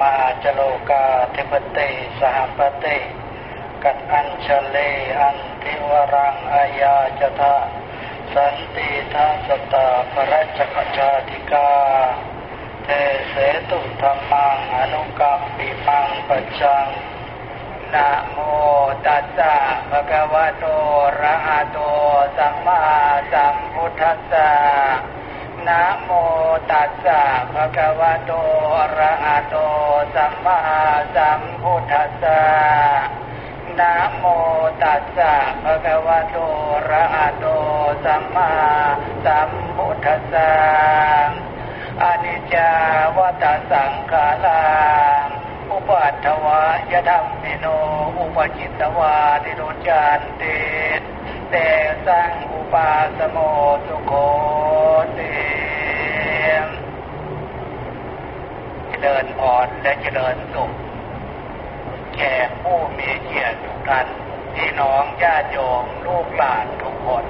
มาจโลกาเทปเตสหปเตกัดอัญชเลอันทิวรังอายาจทะสันติทัสตาปรัจจกชาติกาเตเสตุธรรมังอนุกรรมปิมังปัจจังนะโมตัสสะภะคะวะโตระหะโตสัมมาสัมพุทธัสสะ นะโมตัสสะภะคะวะโตอะระหะโตสัมมาสัมพุทธัสสะนะโมตัสสะภะคะวะโตอะระหะโตสัมมาสัมพุทธัสสะอนิจจาวัฏสังขาราอุปัฏฐวายธรรมิโน อุปจิตตวานิโรจานติเตสังอุปาสโมสุโคติ เจริญพรและเจริญสุขแขกผู้มีเกียรติทุกท่านพี่น้องญาติโยมลูกหลานทุกคน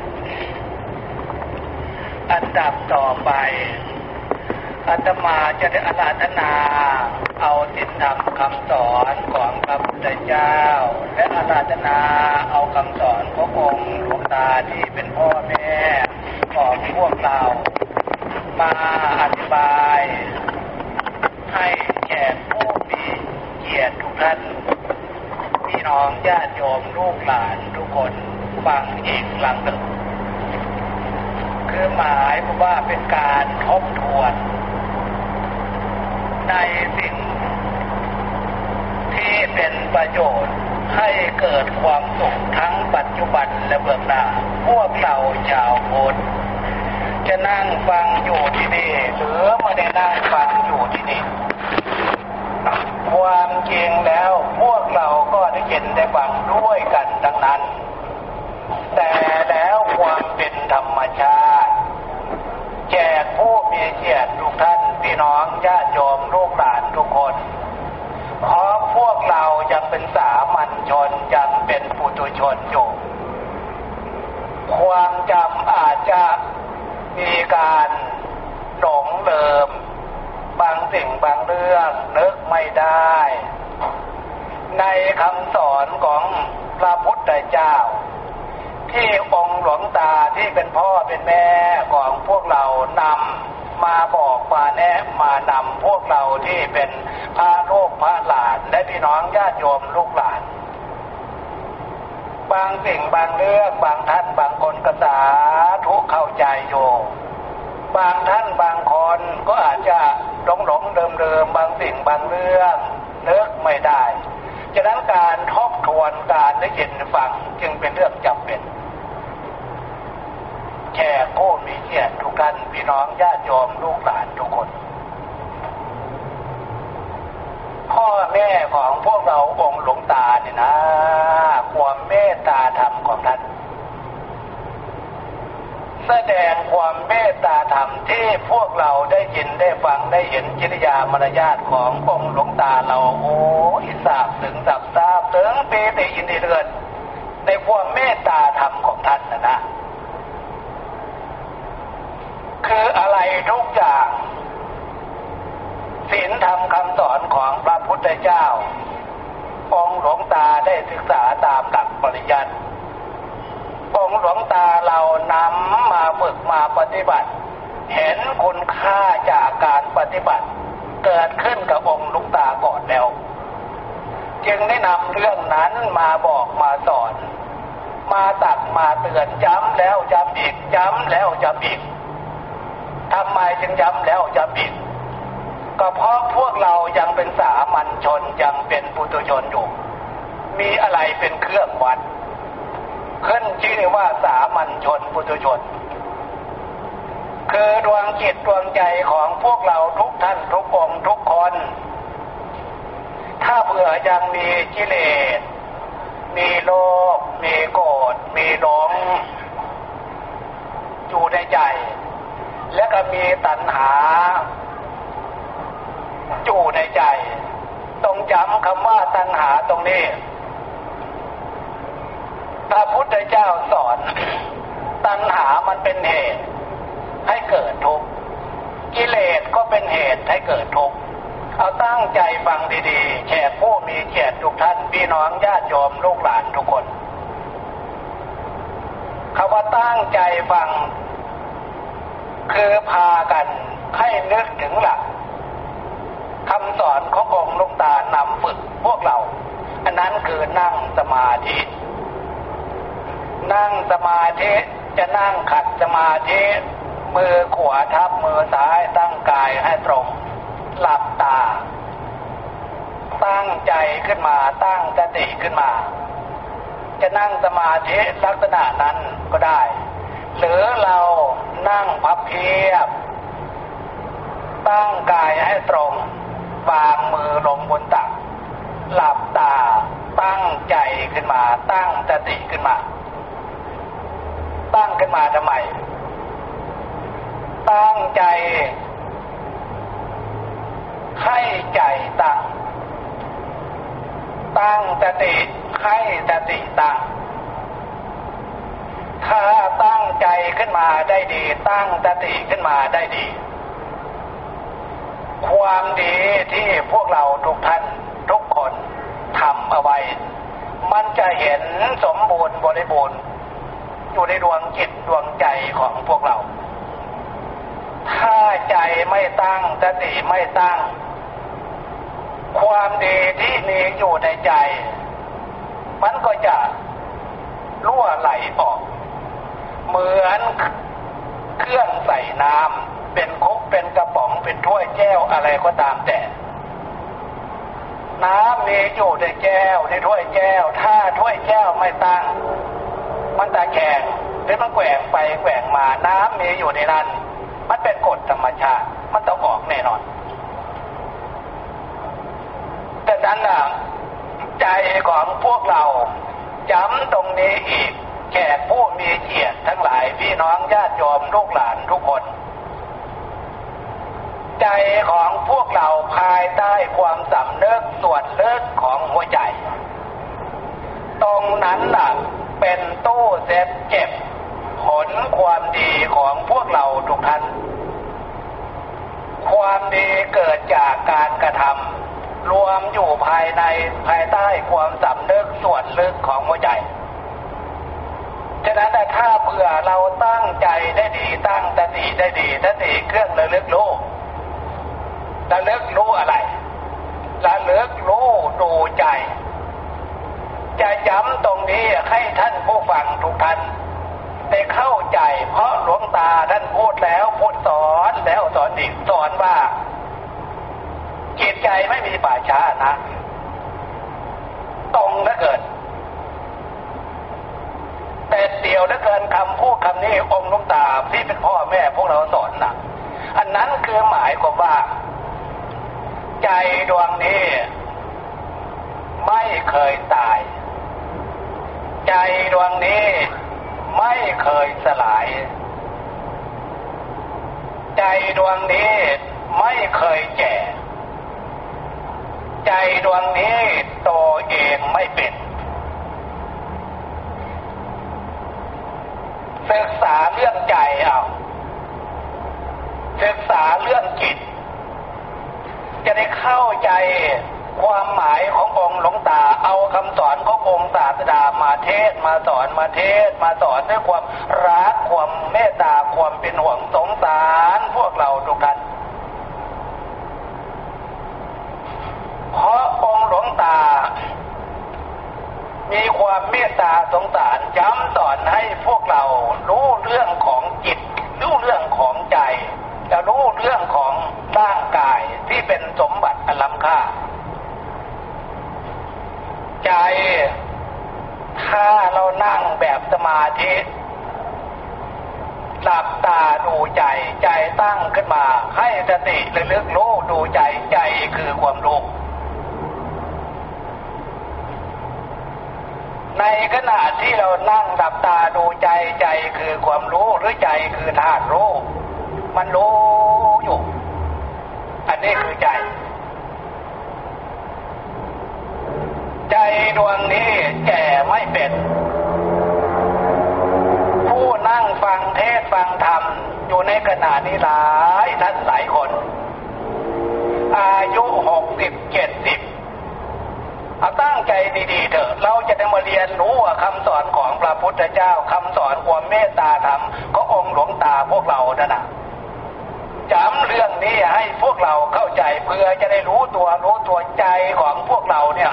อันดับต่อไปอาตมาจะได้อาราธนา เอาสินธรรมคำสอนของพระพุทธเจ้า และอาราธนาเอาคำสอนขององค์หลวงตาที่เป็นพ่อแม่ของพวกเรา มาอธิบาย ให้แก่ผู้มีเกียรติทุกท่านพี่น้อง ญาติโยมลูกหลานทุกคนฟังอีกครั้งหนึ่งคือหมายว่าเป็นการทบทวน ในสิ่ง ที่เป็นประโยชน์ให้เกิดความสุขทั้งปัจจุบันและเบื้องหน้า พวกเราชาวพุทธจะนั่งฟังอยู่ที่นี่หรือไม่ได้นั่งฟังอยู่ที่นี่ ความจริงแล้ว พวกเราก็ได้ยินได้ฟังด้วยกันทั้งนั้น แต่แล้วความเป็นธรรมชาติ แจกผู้มีเกียรติทุกท่านพี่น้องญาติโยมลูกหลานทุกคนเพราะพวกเรายังเป็นสามัญชนยังเป็นปุถุชนอยู่ความจำอาจจะมีการหลงเลิม สิ่งบางเรื่องนึกไม่ได้ ในคำสอนของพระพุทธเจ้า ที่องค์หลวงตาที่เป็นพ่อเป็นแม่ของพวกเรานำมาบอกมาแนะมานำพวกเราที่เป็นพระโลกพระหลานและพี่น้องญาติโยมลูกหลาน บางสิ่งบางเรื่องบางท่านบางคนกระสาทุกเข้าใจโยบางท่านบางคนก็อาจจะ หลงหลงเดิมเดิมบางสิ่งบางเรื่องนึกไม่ได้ฉะนั้นการทบทวนการได้ยินฟังจึงเป็นเรื่องจำเป็นแค่ผู้มีเกียรติทุกท่านพี่น้องญาติโยมลูกหลานทุกคน พ่อแม่ของพวกเราองค์หลวงตาเนี่ยนะ ความเมตตาธรรมของท่าน แสดงความเมตตาธรรมที่พวกเราได้ยินได้ฟังได้เห็นจิริยามารยาทขององค์หลวงตาเราโอ้ยสาบถึงสับทราบถึงปีติอินดีเรือนในความเมตตาธรรมของท่านนะนะ คืออะไรทุกอย่างศีลธรรมคำสอนของพระพุทธเจ้า องค์หลวงตาได้ศึกษาตามหลักปริยัติ องหลวงตาเรานำมาฝึกมาปฏิบัติ เห็นคุณค่าจากการปฏิบัติ เกิดขึ้นกับองค์หลวงตาก่อนแล้ว จึงได้นำเรื่องนั้นมาบอกมาสอน มาตักมาเตือนย้ำแล้วย้ำอีกย้ำแล้วย้ำอีกทำไมจึงย้ำแล้วย้ำอีกก็เพราะพวกเรายังเป็นสามัญชนยังเป็นปุถุชนอยู่ มีอะไรเป็นเครื่องวัดขึ้น ชื่อว่าสามัญชนปุถุชน คือดวงจิตดวงใจของพวกเราทุกท่านทุกองทุกคน ถ้าเผื่อยังมีกิเลส มีโลภมีโกรธมีหลงอยู่ในใจ และก็มีตัณหาอยู่ในใจ ต้องจำคำว่าตัณหาตรงนี้ ระพุทธเจ้าสอน ตัณหามันเป็นเหตุ ให้เกิดทุกข์กิเลสก็เป็นเหตุให้เกิดทุกข์เอาตั้งใจฟังดีๆแขกผู้มีเกียรติทุกท่านพี่น้องญาติโยมลูกหลานทุกคนคำว่าตั้งใจฟัง คือพากันให้นึกถึงหลักคำสอนขององค์ลุงตานำฝึกพวกเรา อันนั้นคือนั่งสมาธิ นั่งสมาธิจะนั่งขัดสมาธิมือขวาทับมือซ้ายตั้งกายให้ตรง หลับตา ตั้งใจขึ้นมาตั้งสติขึ้นมา จะนั่งสมาธิลักษณะนั้นก็ได้ หรือเรานั่งพับเพียบ ตั้งกายให้ตรงวางมือลงบนตัก หลับตาตั้งใจขึ้นมาตั้งสติขึ้นมา ขึ้นมาทำไม ตั้งใจ ให้ใจตั้ง ตั้งสติให้สติตั้ง ถ้าตั้งใจขึ้นมาได้ดี ตั้งสติขึ้นมาได้ดี ความดีที่พวกเราทุกท่านทุกคนทำเอาไว้มันจะเห็นสมบูรณ์บริบูรณ์ อยู่ในดวงจิตดวงใจของพวกเรา ถ้าใจไม่ตั้งสติไม่ตั้ง ความดีที่มีอยู่ในใจ มันก็จะรั่วไหลออก เหมือนเครื่องใส่น้ำเป็นคุกเป็นกระป๋องเป็นถ้วยแก้วอะไรก็ตามแต่น้ำมีอยู่ในแก้วในถ้วยแก้ว ถ้าถ้วยแก้วไม่ตั้ง มันตะแคงหรือมันแกว่งไปแกว่งมาน้ำมีอยู่ในนั้น มันเป็นกฎธรรมชาติ มันต้องออกแน่นอน แต่ดันน่ะใจของพวกเราย้ำตรงนี้อีกแขกผู้มีเกียรติทั้งหลายพี่น้องญาติโยมลูกหลานทุกคน ใจของพวกเราภายใต้ความสำเนึกส่วนลึกของหัวใจ ตรงนั้นน่ะ เป็นตู้เซฟเก็บ ผลความดีของพวกเราทุกท่าน ความดีเกิดจากการกระทำรวมอยู่ภายในภายใต้ความสำนึกส่วนลึกของหัวใจฉะนั้นถ้าเผื่อเราตั้งใจได้ดีตั้งสติได้ดีสติเครื่องระลึกรู้ระลึกรู้อะไรระลึกรู้ดูใจ จะย้ำตรงนี้ให้ท่านผู้ฟังทุกท่านได้เข้าใจ เพราะหลวงตาท่านพูดแล้วพูดสอนแล้วสอนอีกสอนว่า จิตใจไม่มีป่าช้านะ ตรงเหลือเกินแต่เดียวเหลือเกินคำพูดคำนี้องค์หลวงตาที่เป็นพ่อแม่พวกเราสอนนะอันนั้นคือหมายความว่า ใจดวงนี้ไม่เคยตาย ใจดวงนี้ไม่เคยสลาย ใจดวงนี้ไม่เคยแก่ ใจดวงนี้โตเองไม่เป็น ศึกษาเรื่องใจเอาศึกษาเรื่องจิต จะได้เข้าใจ ความหมายขององค์หลวงตาเอาคำสอนขององค์ศาสดามาเทศมาสอนมาเทศมาสอนด้วยความรักความเมตตาความเป็นห่วงสงสารพวกเราทุกท่านเพราะองค์หลวงตา มีความเมตตาสงสารย้ำสอนให้พวกเรารู้เรื่องของจิต รู้เรื่องของใจจะรู้เรื่องของร่างกายที่เป็นสมบัติอันล้ำค่า ใจ ถ้าเรานั่งแบบสมาธิหลับตาดูใจใจตั้งขึ้นมา ให้สติระลึกรู้ดูใจใจคือความรู้ในขณะที่เรานั่งหลับตาดูใจใจคือความรู้หรือใจคือธาตุรู้ มันรู้อยู่ อันนี้คือใจ ใจดวงนี้แก่ไม่เป็น ผู้นั่งฟังเทศฟังธรรม อยู่ในขณะนี้หลายท่านหลายคน อายุหกสิบเจ็ดสิบเอาตั้งใจดีๆเถอะ เราจะได้มาเรียนรู้ว่าคำสอนของพระพุทธเจ้าคำสอนความเมตตาธรรมขององค์หลวงตาพวกเรานั่นนะจำเรื่องนี้ให้พวกเราเข้าใจเพื่อจะได้รู้ตัวรู้ตัวใจของพวกเราเนี่ย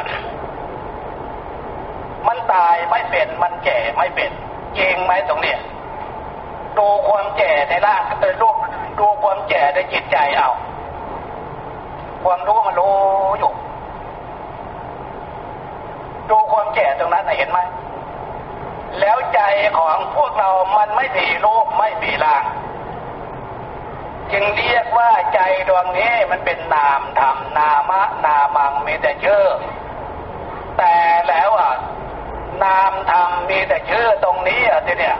มันตายไม่เป็นมันแก่ไม่เป็นจริงไหมตรงเนี้ยดูความแก่ในร่างเออลูกดูความแก่ในจิตใจเอาความรู้มันรู้อยู่ดูความแก่ตรงนั้นเห็นไหมแล้วใจของพวกเรามันไม่มีรูปไม่มีร่าง จึงเรียกว่าใจดวงนี้มันเป็นนามธรรมนามะนามังมีแต่ชื่อแต่แล้วอะ นามธรรมมีแต่ชื่อตรงนี้อะทีเนี้ย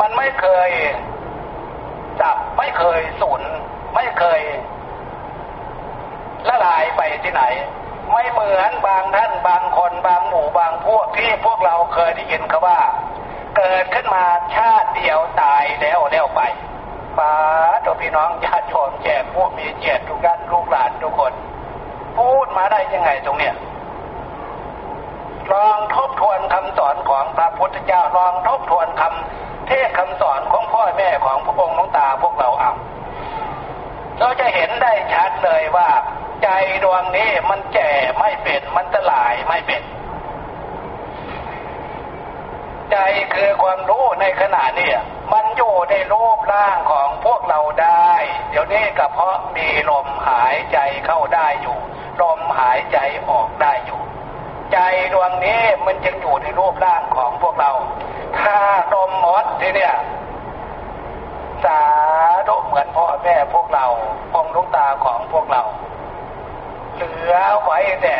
มันไม่เคยดับไม่เคยสูญไม่เคยละลายไปที่ไหน ไม่เหมือนบางท่านบางคนบางหมู่บางพวกที่พวกเราเคยได้ยินเขาว่า เกิดขึ้นมาชาติเดียวตายแล้วแล้วไปป้าตัวพี่น้องญาติโยมแจกพวกมีเจตทุกท่านลูกหลานทุกคน พูดมาได้ยังไงตรงเนี้ย ลองทบทวนคำสอนของพระพุทธเจ้าลองทบทวนคำเทศคำสอนของพ่อแม่ของพระองค์หลวงตาพวกเราเอาเราจะเห็นได้ชัดเลยว่า ใจดวงนี้มันแก่ไม่เป็นมันสลายไม่เป็น ใจคือความรู้ในขณะนี้มันอยู่ในรูปร่างของพวกเราได้ เดี๋ยวนี้ก็เพราะมีลมหายใจเข้าได้อยู่ลมหายใจออกได้อยู่ ใจดวงนี้มันจึงอยู่ในรูปร่างของพวกเรา ถ้าลมหมดทีเนี่ย สาธุเหมือนพ่อแม่พวกเราองค์ลุงตาของพวกเรา เหลือไว้แต่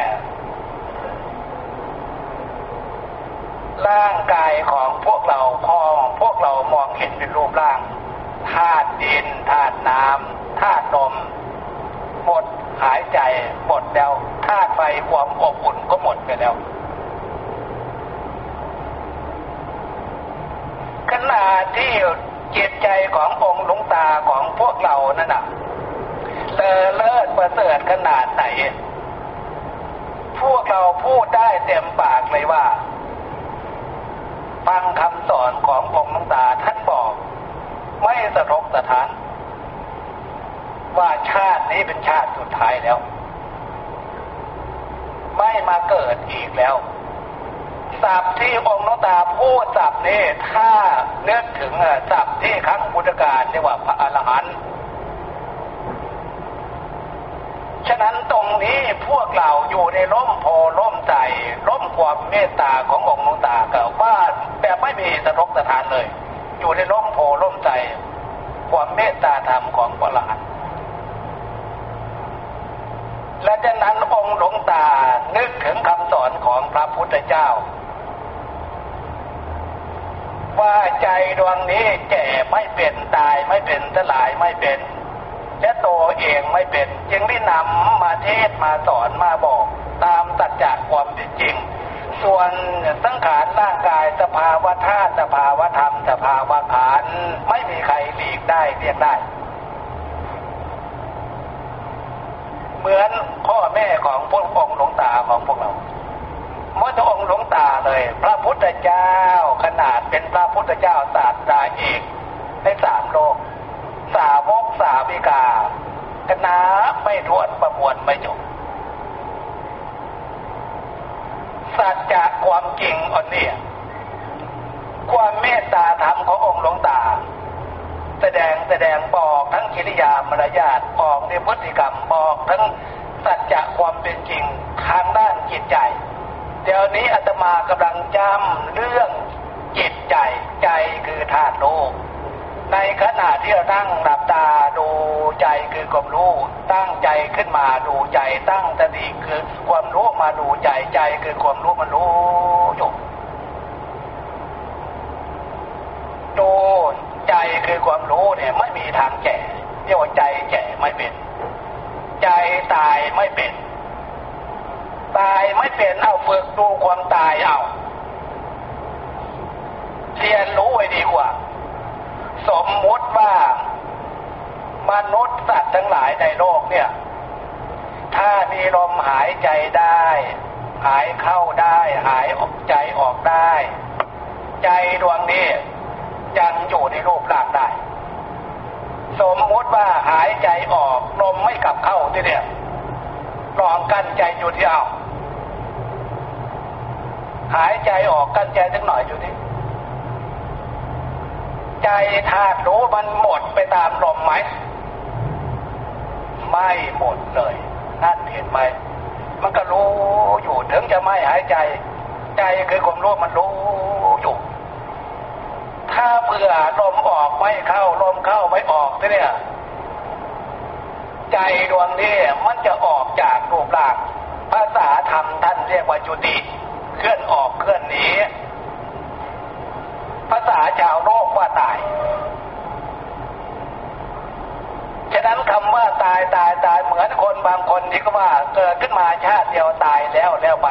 ร่างกายของพวกเราพอพวกเรามองเห็นเป็นรูปร่างธาตุดินธาตุน้ำธาตุลมหมด หายใจหมดแล้วธาตุไฟความอบอุ่นก็หมดไปแล้ว ขณะที่จิตใจขององค์หลวงตาของพวกเรานั่นน่ะเลอเลิศประเสริฐขนาดไหน พวกเราพูดได้เต็มปากเลยว่า ฟังคำสอนขององค์หลวงตาท่านบอก ไม่สะทกสะท้าน ว่าชาตินี้เป็นชาติสุดท้ายแล้ว ไม่มาเกิดอีกแล้วศัพท์ที่องค์หลวงตาพูดศัพท์นี้ถ้าเนึกถึงศัพท์ที่ครั้งพุทธกาลเรียกว่าพระอรหันต์ฉะนั้นตรงนี้พวกเราอยู่ในร่มโพร่มใจร่มความเมตตาขององค์หลวงตาก็ว่าแบบไม่มีสะทกสะทานเลย อยู่ในร่มโพร่มใจ ความเมตตาธรรมของพระอรหันต์ และจากนั้นองค์หลวงตานึกถึงคำสอนของพระพุทธเจ้า ว่าใจดวงนี้แก่ไม่เป็นตายไม่เป็นสลายไม่เป็น และตัวเองไม่เป็น จึงได้นำมาเทศมาสอนมาบอกตามตัดจากความเป็นจริง ส่วนสังขารร่างกายสภาวะธาตุสภาวะธรรมสภาวะขานไม่มีใครหลีกได้เรียกได้ เหมือนพ่อแม่ของพวกองค์หลวงตาของพวกเราเมื่อองค์หลวงตาเลย พระพุทธเจ้าขนาดเป็นพระพุทธเจ้าศาสตราเอกในสามโลก สาวกสาวิกาคณะไม่ทวนประมวลไม่จบสัจจะความจริงอันนี้ความเมตตาธรรมขององค์หลวงตา แสดงแสดงบอกทั้งกิริยามารยาทบอกในพฤติกรรมบอกทั้งสัจจะความเป็นจริงทางด้านจิตใจ เดี๋ยวนี้อาตมากำลังจำเรื่องจิตใจใจคือธาตุโลกในขณะที่เรานั่งหลับตาดูใจคือความรู้ ตั้งใจขึ้นมาดูใจตั้งสติคือความรู้มาดูใจใจคือความรู้มันรู้อยู่ดูใจ ความรู้เนี่ยไม่มีทางแก่เรียกว่าใจแก่ไม่เป็น ใจตายไม่เป็น ตายไม่เป็นเอาฝึกดูความตายเอาเรียนรู้ไว้ดีกว่า สมมติว่ามนุษย์สัตว์ทั้งหลายในโลกเนี่ย ถ้ามีลมหายใจได้ หายเข้าได้ หายออกใจออกได้ ใจดวงนี้ ยังอยู่ในรูปร่างได้ สมมติว่าหายใจออกลมไม่กลับเข้าที่เนี่ยลองกั้นใจอยู่ที่เอาหายใจออกกั้นใจสักหน่อยอยู่ที่ใจธาตุรู้มันหมดไปตามลมไหมไม่หมดเลยนั่นเห็นไหมมันก็รู้อยู่ถึงจะไม่หายใจ ใจคือความรู้มันรู้ ถ้าเผื่อลมออกไม่เข้าลมเข้าไม่ออกเนี่ยใจดวงนี้มันจะออกจากรูปร่าง ภาษาธรรมท่านเรียกว่าจุติ เคลื่อนออกเคลื่อนหนีภาษาชาวโลกว่าตาย ฉะนั้นคำว่าตายตายตายเหมือนคนบางคนที่ก็ว่าเกิดขึ้นมาชาติเดียวตายแล้วแล้วไป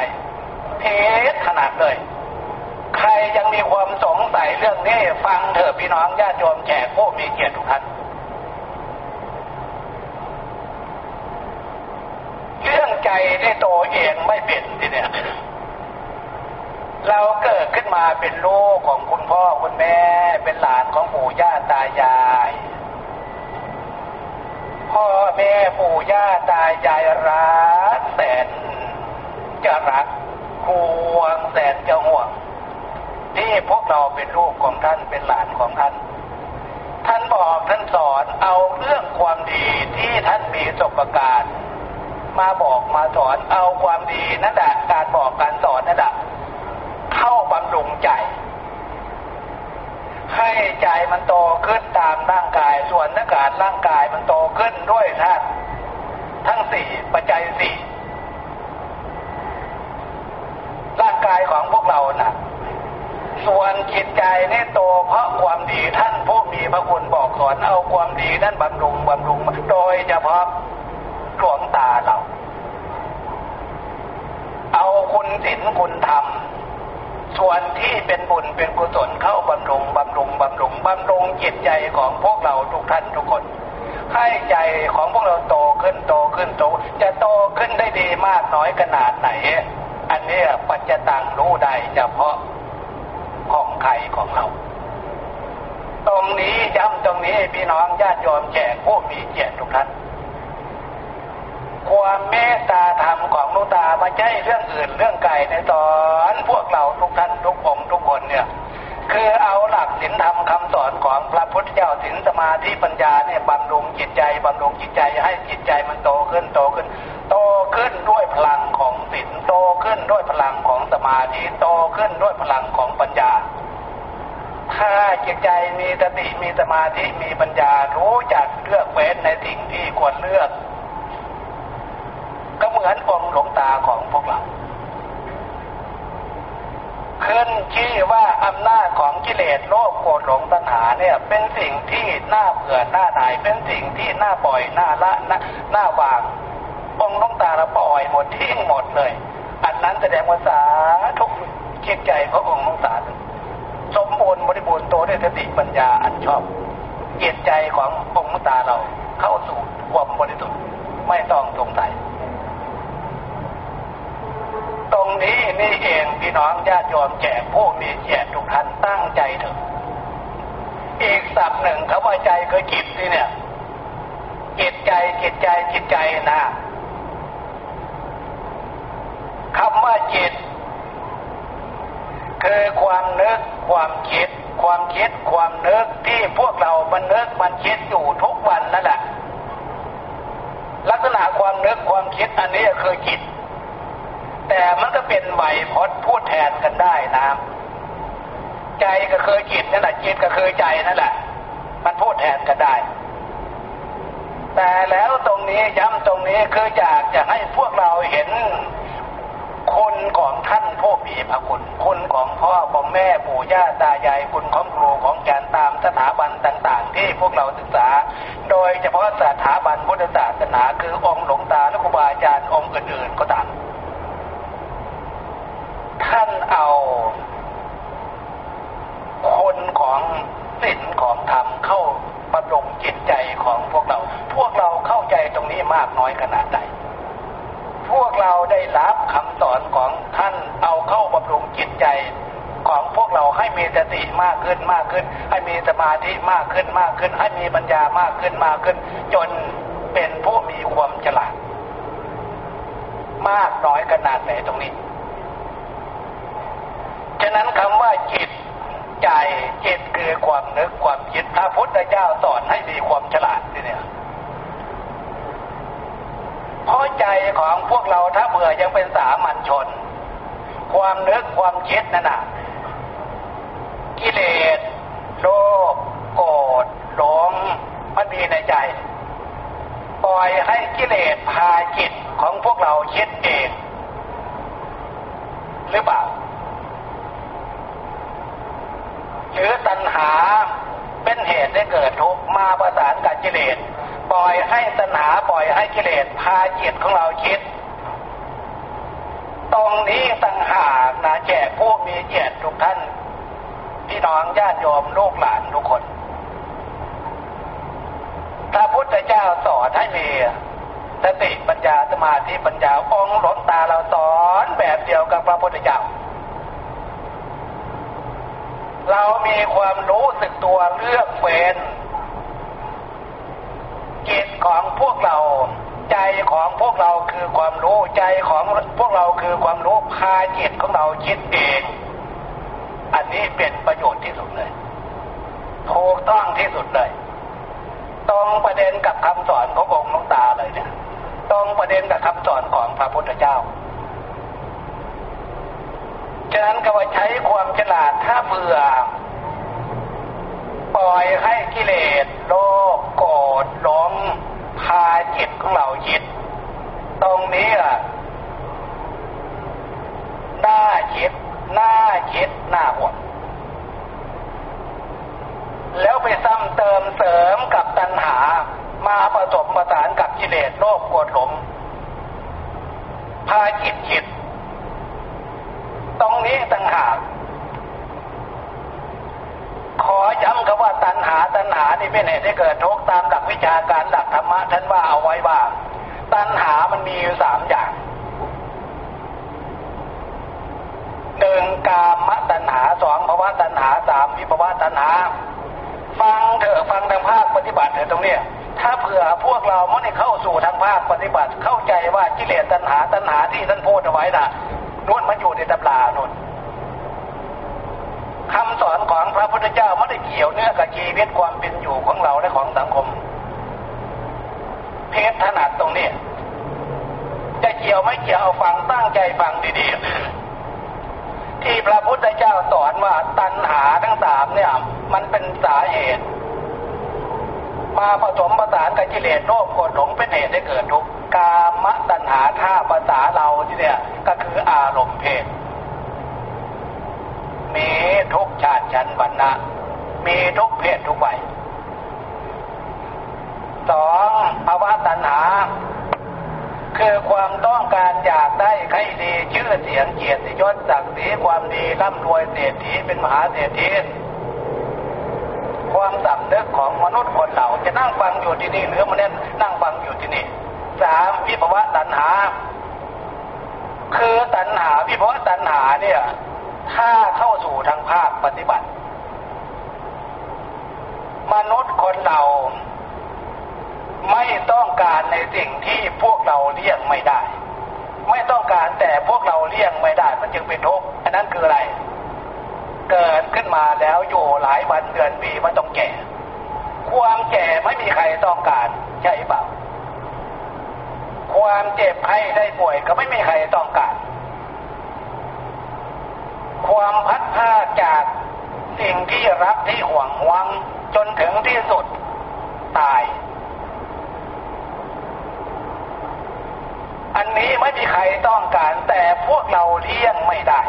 เทศขนาดเลย ใครยังมีความสงสัยเรื่องนี้ ฟังเถอะพี่น้องญาติโยมแขกผู้มีเกียรติทุกท่านเรื่องใจในตัวเองไม่เป็นทีเนี่ยเราเกิดขึ้นมาเป็นลูกของคุณพ่อคุณแม่ เป็นหลานของปู่ย่าตายาย พ่อแม่ปู่ย่าตายายรักแสนจะรักห่วงแสนจะห่วง ที่พวกเราเป็นลูกของท่านเป็นหลานของท่าน ท่านบอกท่านสอนเอาเรื่องความดีที่ท่านมีประสบการณ์มาบอกมาสอนเอาความดีนั่นแหละการบอกการสอนนั่นแหละเข้าบำรุงใจ ให้ใจมันโตขึ้นตามร่างกายส่วนนักการร่างกายมันโตขึ้นด้วยธาตุทั้งสี่ปัจจัยสี่ร่างกายของพวกเรานะ่ะ ส่วนจิตใจนี่โตเพราะความดีท่านผู้มีพระคุณบอกสอนเอาความดีนั่นบำรุงบำรุงโดยเฉพาะหลวงตาเรา เอาคุณศีลคุณธรรมส่วนที่เป็นบุญเป็นกุศลเข้าบำรุงบำรุงบำรุงบำรุงจิตใจของพวกเราทุกท่านทุกคน ให้ใจของพวกเราโตขึ้นโตขึ้นโต จะโตขึ้นได้ดีมากน้อยขนาดไหน อันนี้ปัจจตังรู้ได้เฉพาะ ของใครของเรา ตรงนี้ย้ำตรงนี้พี่น้องญาติโยมแขกผู้มีเกียรติทุกท่านความเมตตาธรรมของหลูตาไม่ใช่เรื่องอื่นเรื่องไก่ในตอนพวกเราทุกท่านทุกองค์ทุกคนเนี่ย คือเอาหลักศีลธรรมคำสอนของพระพุทธเจ้าศีลสมาธิปัญญาเนี่ยบำรุงจิตใจบำรุงจิตใจให้จิตใจมันโตขึ้นโตขึ้น โตขึ้นด้วยพลังของศีลโตขึ้นด้วยพลังของสมาธิโตขึ้นด้วยพลังของปัญญา ถ้าจิตใจมีสติมีสมาธิมีปัญญารู้จักเลือกเว้นในสิ่งที่ควรเลือก ก็เหมือนองค์หลวงตาของพวกเราขึ้นชื่อว่าอำนาจของกิเลสโลภโกรธหลงตัณหาเนี่ย เป็นสิ่งที่น่าเบื่อหน้าหนายเป็นสิ่งที่น่าปล่อยหน่าละน่าน่าวางองค์หลวงตาเราปล่อยหมดทิ้งหมดเลย อันนั้นแสดงว่าสาทุกจิตใจขององค์หลวงตา สมบูรณ์บริบูรณ์โตด้วยสติปัญญาอันชอบเกียรติใจขององค์หลวงตาเราเข้าสู่ความบริสุทธิ์ไม่ต้องสงสัยตรงนี้นี่เองพี่น้องญาติโยมแก่ผู้มีเกียรติทุกท่านตั้งใจเถอะอีกสับหนึ่งคำว่าใจคือจิตนี่เนี่ยจิตใจจิตใจจิตใจนะคำว่าจิตคือความนึก ความคิด ความคิดความนึกที่พวกเรามันนึกมันคิดอยู่ทุกวันนั่นแหละ ลักษณะความนึกความคิดอันนี้คือจิต แต่มันก็เป็นไหวพจน์พูดแทนกันได้นะใจก็คือจิตนั่นแหละจิตก็คือใจนั่นแหละ มันพูดแทนกันได้ แต่แล้วตรงนี้ย้ำตรงนี้คืออยากจะให้พวกเราเห็น ของท่านผู้มีพระคุณ คุณของพ่อของแม่ปู่ย่าตายายคุณของครูของอาจารย์ตามสถาบันต่างๆ ที่พวกเราศึกษา โดยเฉพาะสถาบันพุทธศาสนาคือองค์หลวงตาและครูบาอาจารย์องค์อื่นๆก็ตามท่านเอาคนของศีลของธรรมเข้าบำรุงจิตใจของพวกเรา พวกเราเข้าใจตรงนี้มากน้อยขนาดไหน พวกเราได้รับคำสอนของท่านเอาเข้าบำรุงจิตใจ ของพวกเราให้มีสติมากขึ้นมากขึ้น ให้มีสมาธิมากขึ้นมากขึ้น ให้มีปัญญามากขึ้นมากขึ้น จนเป็นผู้มีความฉลาด มากน้อยขนาดไหนตรงนี้ ฉะนั้นคำว่าจิตใจจิตคือความนึกความคิดพระพุทธเจ้าสอนให้มีความฉลาดนี่เนี่ย ใจของพวกเราถ้าเบื่อยังเป็นสามัญชน ความนึกความคิดนั่นน่ะ กิเลสโลภโกรธหลงมันมีในใจ ปล่อยให้กิเลสพาจิตของพวกเราคิดเองหรือเปล่าหรือตัณหาเป็นเหตุให้เกิดทุกข์มาประสานกับกิเลส ปล่อยให้ตัณหาปล่อยให้กิเลสพาจิตของเราคิด ตรงนี้ต่างหากนะแจกผู้มีเกียรติทุกท่านพี่น้องญาติโยมลูกหลานทุกคนพระพุทธเจ้าสอนให้มีสติปัญญาสมาธิปัญญาองหลวงตาเราสอนแบบเดียวกับพระพุทธเจ้า เรามีความรู้สึกตัวเลือกเฟ้น จิตของพวกเรา ใจของพวกเราคือความรู้ใจของพวกเราคือความรู้พาจิตของเราคิดเอง อันนี้เป็นประโยชน์ที่สุดเลยถูกต้องที่สุดเลย ตรงประเด็นกับคำสอนขององค์หลวงตาเลยเนี่ย ตรงประเด็นกับคำสอนของพระพุทธเจ้าฉะนั้นก็ว่าใช้ความฉลาดถ้าเบื่อ ปล่อยให้กิเลสโลภ กรธหลงพาจิตของเราคิด ตรงนี้อะน่าคิดน่าคิดน่าหวงแล้วไปซ้ำเติมเสริมกับตัณหา มาผสมประสานกับกิเลสโลภโกรธหลงพาจิตคิดตรงนี้ต่างหาก ขอ ย้ำคำว่าตัณหาตัณหานี่เป็นเหตุให้เกิดทุกข์ตามหลักวิชาการหลักธรรมะท่านว่าเอาไว้ว่า ตัณหามันมีอยู่สามอย่างหนึ่งกามตัณหาสองภาวะตัณหาสามวิภาวะตัณหา ฟังเถอะฟังทางภาคปฏิบัติเถอะตรงเนี้ยถ้าเผื่อพวกเราไม่ได้เข้าสู่ทางภาคปฏิบัติ เข้าใจว่ากิเลสตัณหาตัณหาที่ท่านพูดเอาไว้น่ะนวนมันอยู่ในตำราโน่น คำสอนของพระพุทธเจ้าไม่ได้เกี่ยวเนื้อกับชีวิตความเป็นอยู่ของเราและของสังคม เพศถนัดตรงนี้ จะเกี่ยวไม่เกี่ยวเอาฟังตั้งใจฟังดีๆ ที่พระพุทธเจ้าสอนว่าตัณหาทั้งสามเนี่ย มันเป็นสาเหตุ มาผสมประสานกับกิเลสโลภโกรธหลงเป็นเหตุให้เกิดทุกข์กามตัณหาท่าเราที่เนี่ย ก็คืออารมณ์เพศ มีทุกชาติชั้นบรรณะ มีทุกเพศทุกวัยสองภาวะตัณหา คือความต้องการอยากได้ใครดีชื่อเสียงเกียรติยศศักดิ์ศรีความดีร่ำรวยเศรษฐีเป็นมหาเศรษฐีความสำนึกของมนุษย์คนเราจะนั่งฟังอยู่ที่นี่หรือมันเน้นนั่งฟังอยู่ที่นี่สามวิภาวะตัณหา คือตัณหาวิภาวะตัณหาเนี่ย ถ้าเข้าสู่ทางภาคปฏิบัติ มนุษย์ คนเราไม่ต้องการในสิ่งที่พวกเราเลี่ยงไม่ได้ ไม่ต้องการแต่พวกเราเลี่ยงไม่ได้ มันจึงเป็นทุกข์อันนั้นคืออะไร เกิดขึ้นมาแล้วอยู่หลายวันเดือนปีมันต้องแก่ ความแก่ไม่มีใครต้องการใช่เปล่าความเจ็บไข้ได้ป่วยก็ไม่มีใครต้องการ ความพัดพาจากสิ่งที่รักที่หวงหวง จนถึงที่สุดตาย อันนี้ไม่มีใครต้องการแต่พวกเราเลี่ยงไม่ได้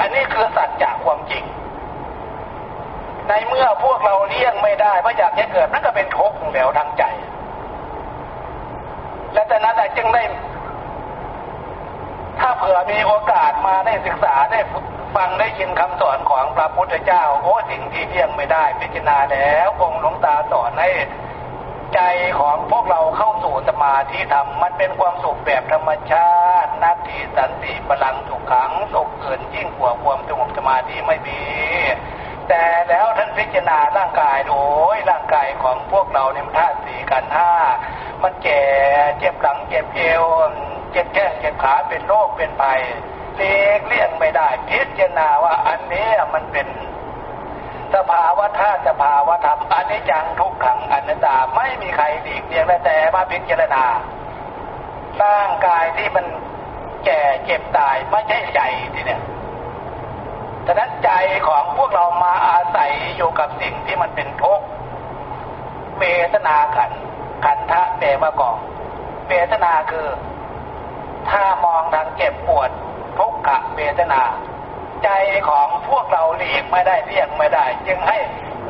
อันนี้คือสัจจะความจริง ในเมื่อพวกเราเลี่ยงไม่ได้ไม่อยากจะเกิดนั่นก็เป็นทุกข์แล้วทางใจ และแต่นั้นจึงได้ ถ้าเผื่อมีโอกาสมาได้ศึกษาได้ ฟังได้ยินคำสอนของพระพุทธเจ้า โอ้สิ่งที่เลี่ยงไม่ได้พิจารณาแล้วองค์หลวงตาสอนให้ใจของพวกเราเข้าสู่สมาธิธรรมมันเป็นความสุขแบบธรรมชาตินัตถิสันติพลังสุขขังสุขเกินยิ่งกว่าความสงบสมาธิไม่มี แต่แล้วท่านพิจารณาร่างกายโดยร่างกายของพวกเราเนี่ยธาตุสี่กันห้ามันแก่เจ็บหลังเจ็บเอวเจ็บแข้งเจ็บขาเป็นโรคเป็นภัย เลีกเลี่ยงไม่ได้ พิจารณาว่าอันนี้มันเป็น สภาวะธาตุสภาวะธรรมอันนี้จังทุกขังอนัตตาไม่มีใครหลีกเลี่ยงได้แต่มาพิจารณาร่างกายที่มันแก่เจ็บตายไม่ใช่ใจทีเนี่ยฉะนั้นใจของพวกเรามาอาศัยอยู่กับสิ่งที่มันเป็นทุกข์เวทนาขัน ขันทะแปลว่ากองเวทนาคือ ถ้ามองทางเจ็บปวด ทุกขเวทนา ใจของพวกเราหลีกไม่ได้เลี่ยงไม่ได้ จึงให้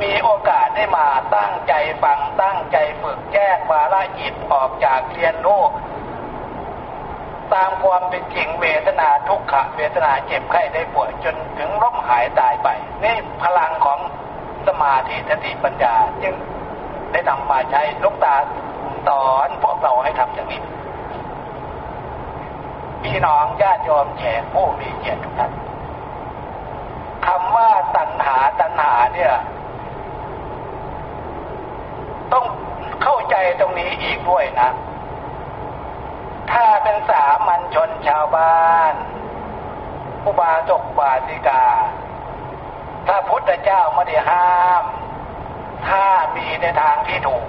มีโอกาสได้มาตั้งใจฟังตั้งใจฝึกแก้วาระจิตออกจากเรียนรู้ตามความเป็นจริงเวทนาทุกขเวทนาเจ็บไข้ได้ป่วยจนถึงล้มหายตายไป นี่พลังของสมาธิสติปัญญา จึงได้นำมาใช้ลูกตาสอนพวกเราให้ทำอย่างนี้ พี่น้องญาติโยมแขกผู้มีเกียรติทุกท่านคำว่าตัณหาตัณหาเนี่ย ต้องเข้าใจตรงนี้อีกด้วยนะ ถ้าเป็นสามัญชนชาวบ้านอุบาสกบาสิกา ถ้าพุทธเจ้าไม่ได้ห้าม ถ้ามีในทางที่ถูก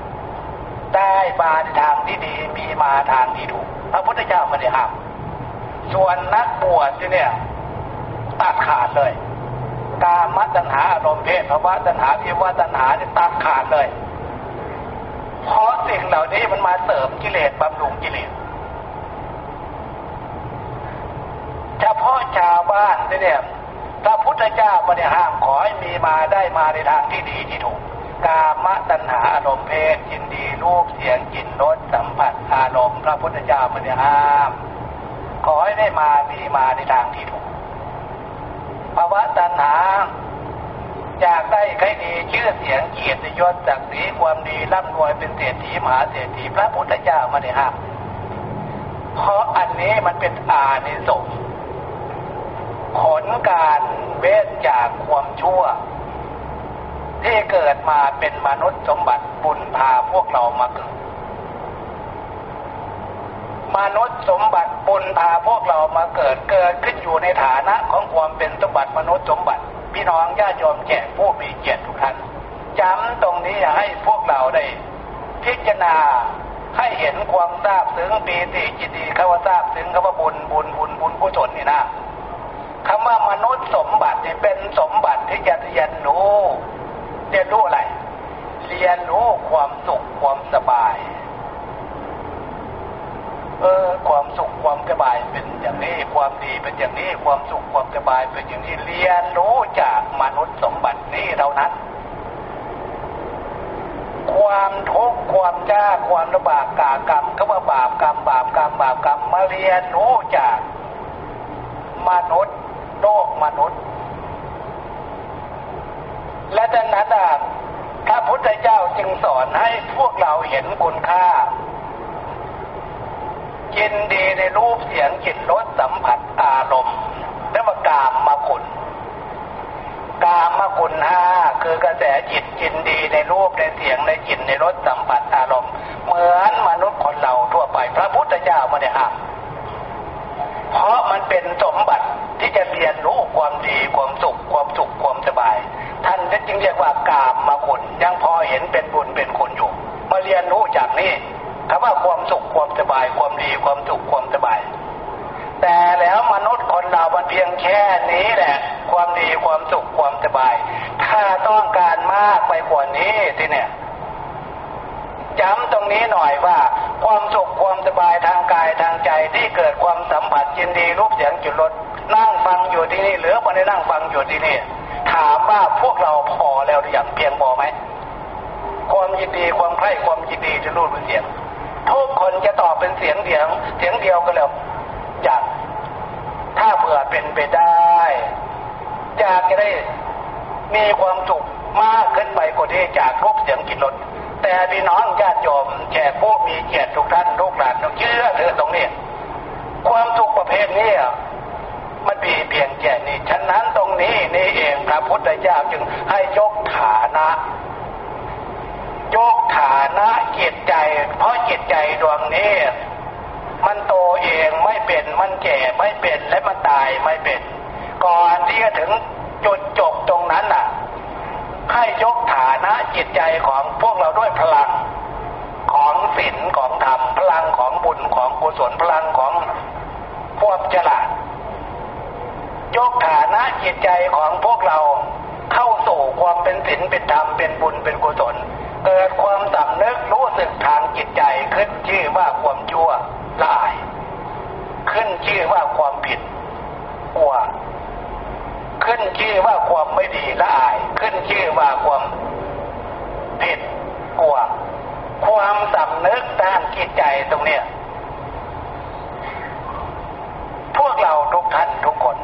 ได้มาในทางที่ดีมีมาทางที่ถูกพระพุทธเจ้าไม่ได้ห้าม ส่วนนักบวชที่เนี่ยตัดขาดเลย กามตัณหาอารมณ์เพศภาวะตัณหาวิวัตัณหาเนี่ยตัดขาดเลย เพราะสิ่งเหล่านี้มันมาเสริมกิเลสบำรุงกิเลสเฉพาะชาวบ้านที่เนี่ยพระพุทธเจ้าไม่ได้ห้ามขอให้มีมาได้มาในทางที่ดีที่ถูก กามตัณหาอารมณ์เพศยินดีรูปเสียงกลิ่นรสสัมผัสอารมณ์ พระพุทธเจ้าไม่ได้ห้าม ขอให้ได้มามีมาในทางที่ถูกภาวะตัณหาอยากได้ใครดีชื่อเสียงเกียรติยศศักดิ์ศรีความดีร่ำรวยเป็นเศรษฐีมหาเศรษฐีพระพุทธเจ้าม่ได้ห้ามเพราะอันนี้มันเป็นอานิสงส์ผลการเว้นจากความชั่ว ที่เกิดมาเป็นมนุษย์สมบัติบุญพาพวกเรามาเกิด มนุษย์สมบัติบุญพาพวกเรามาเกิดเกิดขึ้นอยู่ในฐานะของความเป็นสมบัติมนุษย์สมบัติ พี่น้องญาติโยมแก่ผู้มีเกียรติทุกท่านจำตรงนี้ให้พวกเราได้ พิจารณาให้เห็นความทราบถึงปีติจิตดีคำว่าทราบถึงคำว่าบุญบุญบุญบุญกุศลนี่นะคำว่ามนุษย์สมบัตินี่เป็นสมบัติที่จะเรียนรู้เรียนรู้อะไร เรียนรู้ความสุขความสบาย ออความสุขความสบายเป็นอย่างนี้ความดีเป็นอย่างนี้ความสุขความสบายเป็นอย่างนี้เรียนรู้จากมนุษย์สมบัตินี้เท่านั้น ความทุกข์ความยากความลำบากกากรรมเขาว่าบาปกรรมบาปกรรมบาปกรรมมาเรียนรู้จากมนุษย์โลกมนุษย์ และดังนั้นพระพุทธเจ้าจึงสอนให้พวกเราเห็นคุณค่า ยินดีในรูปเสียงกลิ่นรสสัมผัสอารมณ์และว่ากามมาคุณ กามมาคุณห้าคือกระแสจิตยินดีในรูปในเสียงในกลิ่นในรสสัมผัสอารมณ์ เหมือนมนุษย์คนเราทั่วไป พระพุทธเจ้าไม่ได้ห้ามเพราะมันเป็นสมบัติที่จะเรียนรู้ความดีความสุขความสุขความสบาย ท่านจึงเรียกว่ากามมาคุณยังพอเห็นเป็นบุญเป็นคุณอยู่มาเรียนรู้จากนี้ คำว่าความสุขความสบายความดีความสุขความสบาย แต่แล้วมนุษย์คนเรามันเพียงแค่นี้แหละ ความดีความสุขความสบาย ถ้าต้องการมากไปกว่านี้ทีเนี่ยจำตรงนี้หน่อยว่า ความสุขความสบายทางกายทางใจที่เกิดความสัมผัสยินดีรูปเสียงจุดรสนั่งฟังอยู่ที่นี่หรือไม่ได้นั่งฟังอยู่ที่นี่ถามว่าพวกเราพอแล้วหรือยังเพียงพอไหมความยินดีความใคร่ความยินดีจะรู้เป็นเสียง คนจะตอบเป็นเสียงเดียวเสียงเดียวก็แล้วอยากถ้าเผื่อเป็นไปได้อยากจะได้มีความสุขมากขึ้นไปกว่านี้จากรูปเสียงกินรสแต่พี่น้องญาติโยมแขกผู้มีเกียรติทุกท่านทุกหลานต้องเชื่อเถอะตรงนี้ความสุขประเภทนี้มันมีเพียงแค่นี้ฉะนั้นตรงนี้นี่เองพระพุทธเจ้าจึงให้ยกฐานะ นะจิตใจ เพราะจิตใจดวงนี้ มันโตเองไม่เป็นมันแก่ไม่เป็นและมันตายไม่เป็น ก่อนที่จะถึงจุดจบตรงนั้นน่ะ ให้ยกฐานะจิตใจของพวกเราด้วยพลังของศีลของธรรมพลังของบุญของกุศลพลังของความฉลาดยกฐานะจิตใจของพวกเราเข้าสู่ความเป็นศีลเป็นธรรมเป็นบุญเป็นกุศล เกิดความสำนึกรู้สึกทางจิตใจขึ้นชื่อว่าความชั่วละอาย ขึ้นชื่อว่าความผิดกลัวขึ้นชื่อว่าความไม่ดีละอาย ขึ้นชื่อว่าความผิดกลัวความสำนึกด้านจิตใจตรงเนี้ยพวกเราทุกท่านทุกคน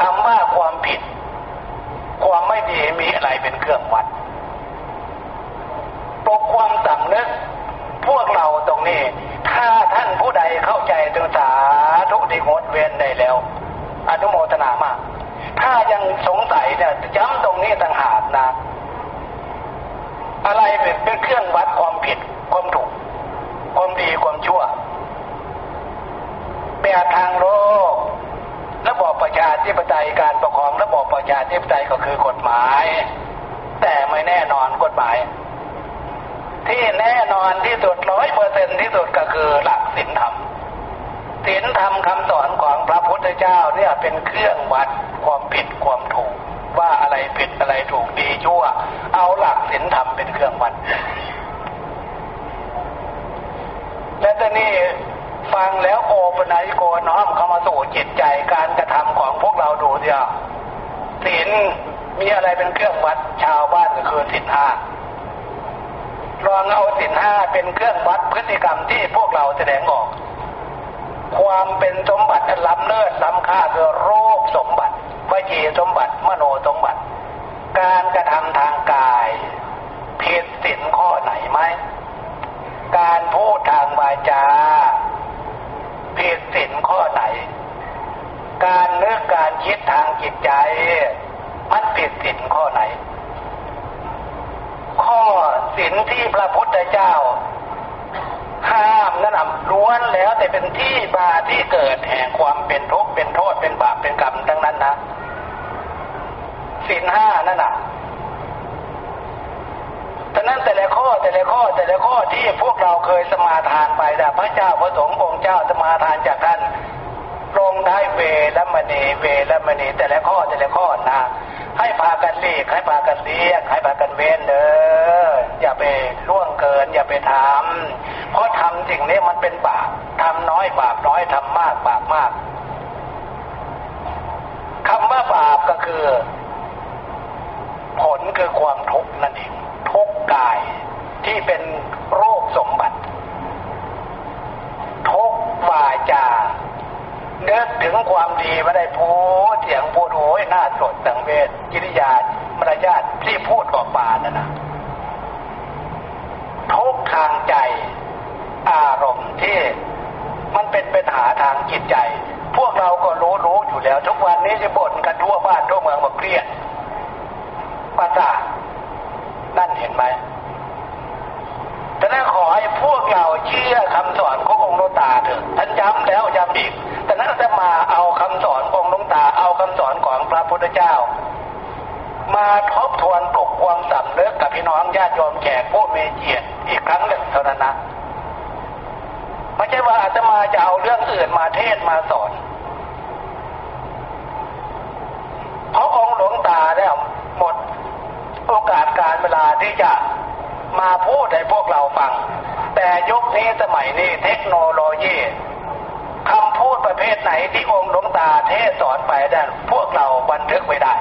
คำว่าความผิด ความไม่ดีมีอะไรเป็นเครื่องวัด กความสำนึกพวกเราตรงนี้ ถ้าท่านผู้ใดเข้าใจถึงสาทุกที่งดเว้นได้แล้ว อนุโมทนามาก ถ้ายังสงสัยเนี่ยย้ำตรงนี้ต่างหากนะ อะไรเป็นเป็นเครื่องวัดความผิดความถูก ความดีความชั่วแบบทางโลกระบอบประชาธิปไตยการปกครองระบอบประชาธิปไตยก็คือกฎหมาย แต่ไม่แน่นอนกฎหมาย ที่แน่นอนที่สุดร้อยเปอร์เซ็นที่สุดก็คือหลักศีลธรรมศีลธรรมคำสอนของพระพุทธเจ้าเนี่ยเป็นเครื่องวัดความผิดความถูก ว่าอะไรผิดอะไรถูกดีชั่ว เอาหลักศีลธรรมเป็นเครื่องวัด และตอนนี้ฟังแล้วโอปนัยโกน้อมเข้ามาสู่จิตใจการกระทำของพวกเราดูเดียวศีลมีอะไรเป็นเครื่องวัดชาวบ้านก็คือศีลห้า ลองเอาศีลห้าเป็นเครื่องวัดพฤติกรรมที่พวกเราแสดงออก ความเป็นสมบัติล้ำเลิศล้ำค่าคือรูปสมบัติวิจีสมบัติมโนสมบัติ การกระทำทางกายผิดศีลข้อไหนไหม การพูดทางวาจาผิดศีลข้อไหน การนึกการคิดทางจิตใจมันผิดศีลข้อไหน ข้อศีลที่พระพุทธเจ้า ห้ามนั่นน่ะล้วนแล้วแต่เป็นที่บาที่เกิดแห่งความเป็นทุกข์เป็นโทษเป็นบาปเป็นกรรมทั้งนั้นนะศีลห้านั่นน่ะฉะนั้นแต่ละข้อแต่ละข้อแต่ละข้อที่พวกเราเคยสมาทานไปแต่พระเจ้าพระสงฆ์องค์เจ้าสมาทานจากท่านลงได้เวรมณีเวรมณีแต่ละข้อแต่ละข้อนะ ให้พากันเลีกให้พากันเลียกให้พากันเว้นเด้ออย่าไปล่วงเกิน อย่าไปทำเพราะทำสิ่งนี้มันเป็นบาปทำน้อยบาปน้อยทำมากบาปมากคำว่าบาปก็คือ ผลคือความทุกข์นั่นเองทุกกายที่เป็นโรคสมบัติ ทุกวาจาเนึกถึงความดีไม่ได้พูดเสียงพูดโอ้ยน่าสดสังเวชกิริยามารยาทที่พูดออกมานั่นนะทุกทางใจ อารมณ์ที่มันเป็นปัญหาทางจิตใจ พวกเราก็รู้รู้อยู่แล้ว ทุกวันนี้จะบ่นกันทั่วบ้านทั่วเมืองว่าเครียดประสาทนั่นเห็นไหมแต่นั้นขอให้พวกเราเชื่อคำสอนขององค์หลตาเถอะท่านย้ำแล้วย้ำอีก แต่นั้นจะมาเอาคำสอนองค์หลวงตาเอาคำสอนของพระพุทธเจ้า มาทบทวนปลุกความสำนึกกับพี่น้องญาติโยมแขกผู้มีเกียรติอีกครั้งหนึ่งเท่านั้นนะไม่ใช่ว่าอาตมาจะเอาเรื่องอื่นมาเทศมาสอนเพราะองค์หลวงตาแล้วหมดโอกาสการเวลาที่จะมาพูดให้พวกเราฟัง แต่ยุคนี้สมัยนี้เทคโนโลยี ประเภทไหนที่องค์หลวงตาเทศสอนไปได้พวกเราบันทึกไว้ได้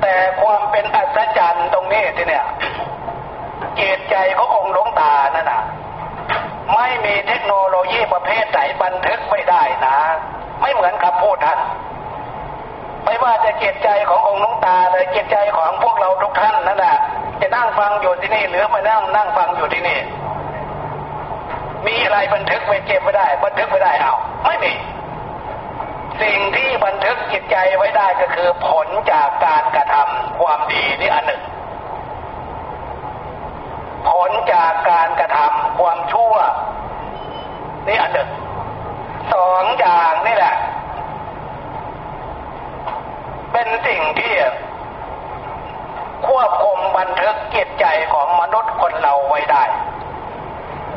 แต่ความเป็นอัศจรรย์ตรงนี้ที่เนี่ยเกียรติใจขององค์หลวงตานั่นน่ะ ไม่มีเทคโนโลยีประเภทไหนบันทึกไม่ได้นะ ไม่เหมือนคำพูดท่านไม่ว่าจะเกียรติใจขององค์หลวงตาเลยจิตใจของพวกเราทุกท่านนั่นแหละจะนั่งฟังอยู่ที่นี่ หรือมานั่งนั่งฟังอยู่ที่นี่ มีอะไรบันทึกไว้เก็บไม่ได้ บันทึกไม่ได้เอาไม่มี สิ่งที่บันทึกจิตใจไว้ได้ก็คือผลจากการกระทำความดีนี่อันหนึ่ง ผลจากการกระทำความชั่วนี่อันหนึ่งสองอย่างนี่แหละ เป็นสิ่งที่ควบคุมบันทึกจิตใจของมนุษย์คนเราไว้ได้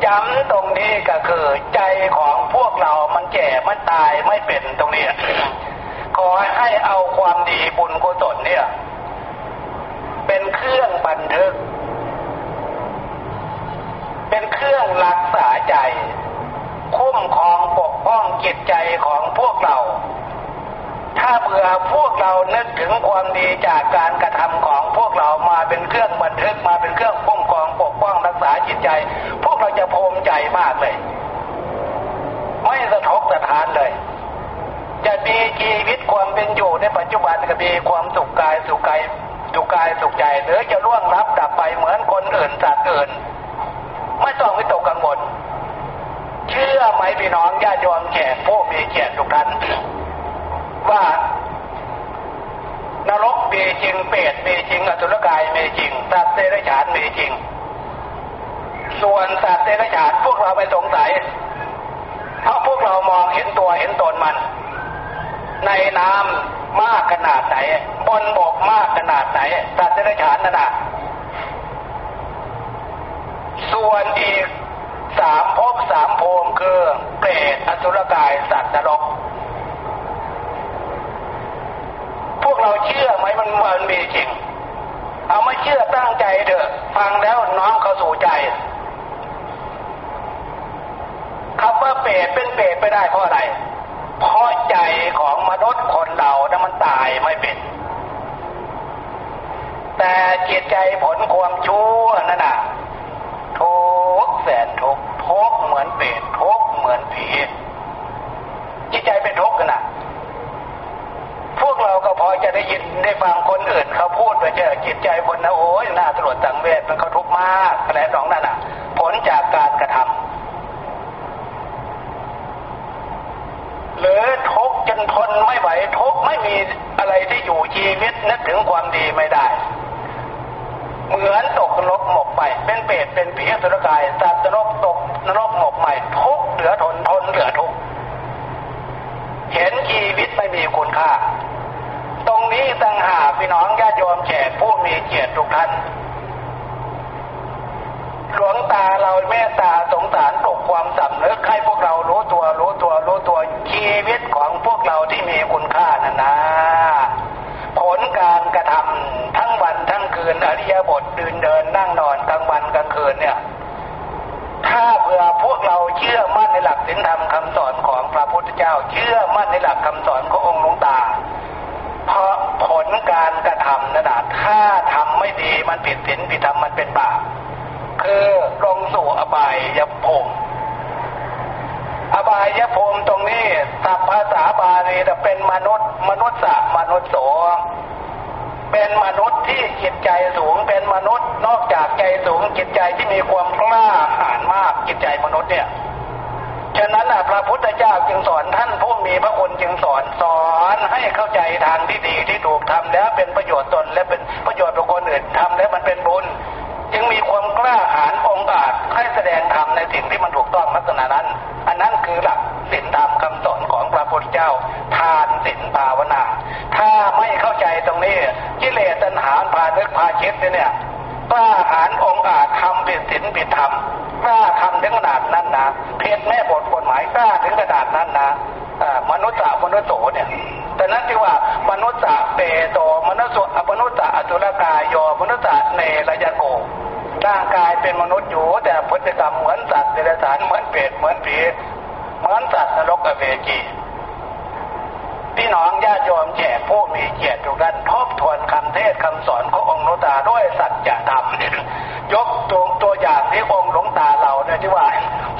ย้ำตรงนี้ก็คือใจของพวกเรามันแก่มันตายไม่เป็นตรงนี้ขอให้เอาความดีบุญกุศลเนี่ย เป็นเครื่องบันทึก เป็นเครื่องรักษาใจ คุ้มครองปกป้องจิตใจของพวกเรา ถ้าเบื่อพวกเรานึกถึงความดีจากการกระทำของพวกเรามาเป็นเครื่องบันทึกมาเป็นเครื่องคุ้ม ครองปกป้องรักษาจิตใจ พวกเราจะภูมิใจมากเลย ไม่สะทกสะท้านเลย จะมีชีวิตความเป็นอยู่ในปัจจุบันก็มีความสุขกายสุขกายสุขกายสุขใจหรือจะล่วงลับดับไปเหมือนคนอื่นสัตว์อื่น ไม่ต้องวิตกกังวลเชื่อไหมพี่น้องญาติโยมแขกผู้มีเกียรติทุกท่านว่า นรกมี จริงเปรตมีจริงอสุรกายมีจริงสัตว์เดรัจฉานมีจริง ส่วนสัตว์เดรัจฉานพวกเราไปสงสัยเพราะพวกเรามองเห็นตัวเห็นตนมัน ในน้ำมากขนาดไหนบนบกมากขนาดไหนสัตว์เดรัจฉานนั่นนะส่วนอีกสามภพสามภูมิคือเปรตอสุรกายสัตว์นรก พวก เราเชื่อไหมมันมันมีจริง เอาไม่เชื่อตั้งใจเถอะ ฟังแล้วน้อมเข้าสู่ใจคำว่าเปรตเป็นเปรตไปได้เพราะอะไร เพราะใจของมนุษย์คนเรานะมันตายไม่เป็น แต่จิตใจผลความชั่วนั่นน่ะทุกแสนทุกทุกเหมือนเปรตทุกเหมือนผีจิตใจเป็นทุกข์กันนะพวกเราก็พอ จะได้ยินได้ฟังคนอื่นเขาพูดไปเจอจิตใจคนนะโอ้ยน่าตรวจสังเวชมันเขาทุกข์มากอะไรสองนั่นน่ะ ผลจากการกระทำหรือทุกข์จนทนไม่ไหวทุกข์ไม่มีอะไรที่อยู่ชีวิตนึกถึงความดีไม่ได้ เหมือนตกนรกหมกไป เป็นเปรตเป็นผีสุรกายสัตว์นรกตกนรกหมกใหม่ทุกข์เหลือทนทนเหลือทุกข์เห็นชีวิตไม่มีคุณค่า ตรงนี้ต่างหากพี่น้องญาติโยมแขกผู้มี เกียรติทุกท่าน หลวงตาเราเมตตาสงสารปลุกความสำนึกให้พวกเรารู้ตัวรู้ตัวรู้ตัวชีวิตของพวกเราที่มีคุณค่านะนะ ผลการกระทำทั้งวันทั้งคืนอริยบทดืนเดินนั่งนอนกลางวันกลางคืนเนี่ย ถ้าเผื่อพวกเราเชื่อมั่นในหลักศีลธรรมคำสอนของพระพุทธเจ้า เชื่อมั่นในหลักคำสอนขององค์หลวงตา ผลการกระทำนั่นนะถ้าทำไม่ดีมันผิดศีลผิดธรรมมันเป็นบาปคือลงสู่อบายยภูมิอบายภูมิตรงนี้ศัพท์ภาษาบาลีจะเป็นมนุษย์ มนุษย์สะมนุษย์โสเป็นมนุษย์ที่จิตใจสูง เป็นมนุษย์นอกจากใจสูงจิตใจที่มีความกล้าหาญมากจิตใจมนุษย์เนี่ย ฉะนั้นพระพุทธเจ้าจึงสอนท่านผู้มีพระคุณจึงสอนสอนให้เข้าใจทางที่ดีที่ถูกทำแล้วเป็นประโยชน์ตนและเป็นประโยชน์ต่อคนอื่นทำแล้วมันเป็นบุญ จึงมีความกล้าหาญองอาจให้แสดงธรรมในสิ่งที่มันถูกต้องลักษณะนั้น อันนั้นคือหลักศีลธรรมคำสอนของพระพุทธเจ้า ทานศีลภาวนา ถ้าไม่เข้าใจตรงนี้กิเลสตัณหาพานึกพาคิดเนี่ยกล้าหาญองอาจทำผิดศีลผิดธรรมกล้าท นาดนั้นนะเพศแม่บทกฎหมายกล้าถึงขนาดนั้นนะมนุษย์สมนุษย์โสเนี่ยแต่นั้นที่ว่ามนุษย์เปโตมนุษย์มนุษย์อสุรกายโยมนุษย์เนรยโกร่างกายเป็นมนุษย์อยู่ แต่พฤติกรรมเหมือนสัตว์เดรัจฉานเหมือนเปรตเหมือนผีเหมือนสัตว์นรกอเวจีพี่น้องญาติโยมแขกผู้มีเกียรติทุกท่านทบทวนคำเทศคำสอนขององค์หลวงตาด้วยสัจธรรม ยกตัวตัวอย่างที่องค์หลวงตาเราเนี่ยที่ว่า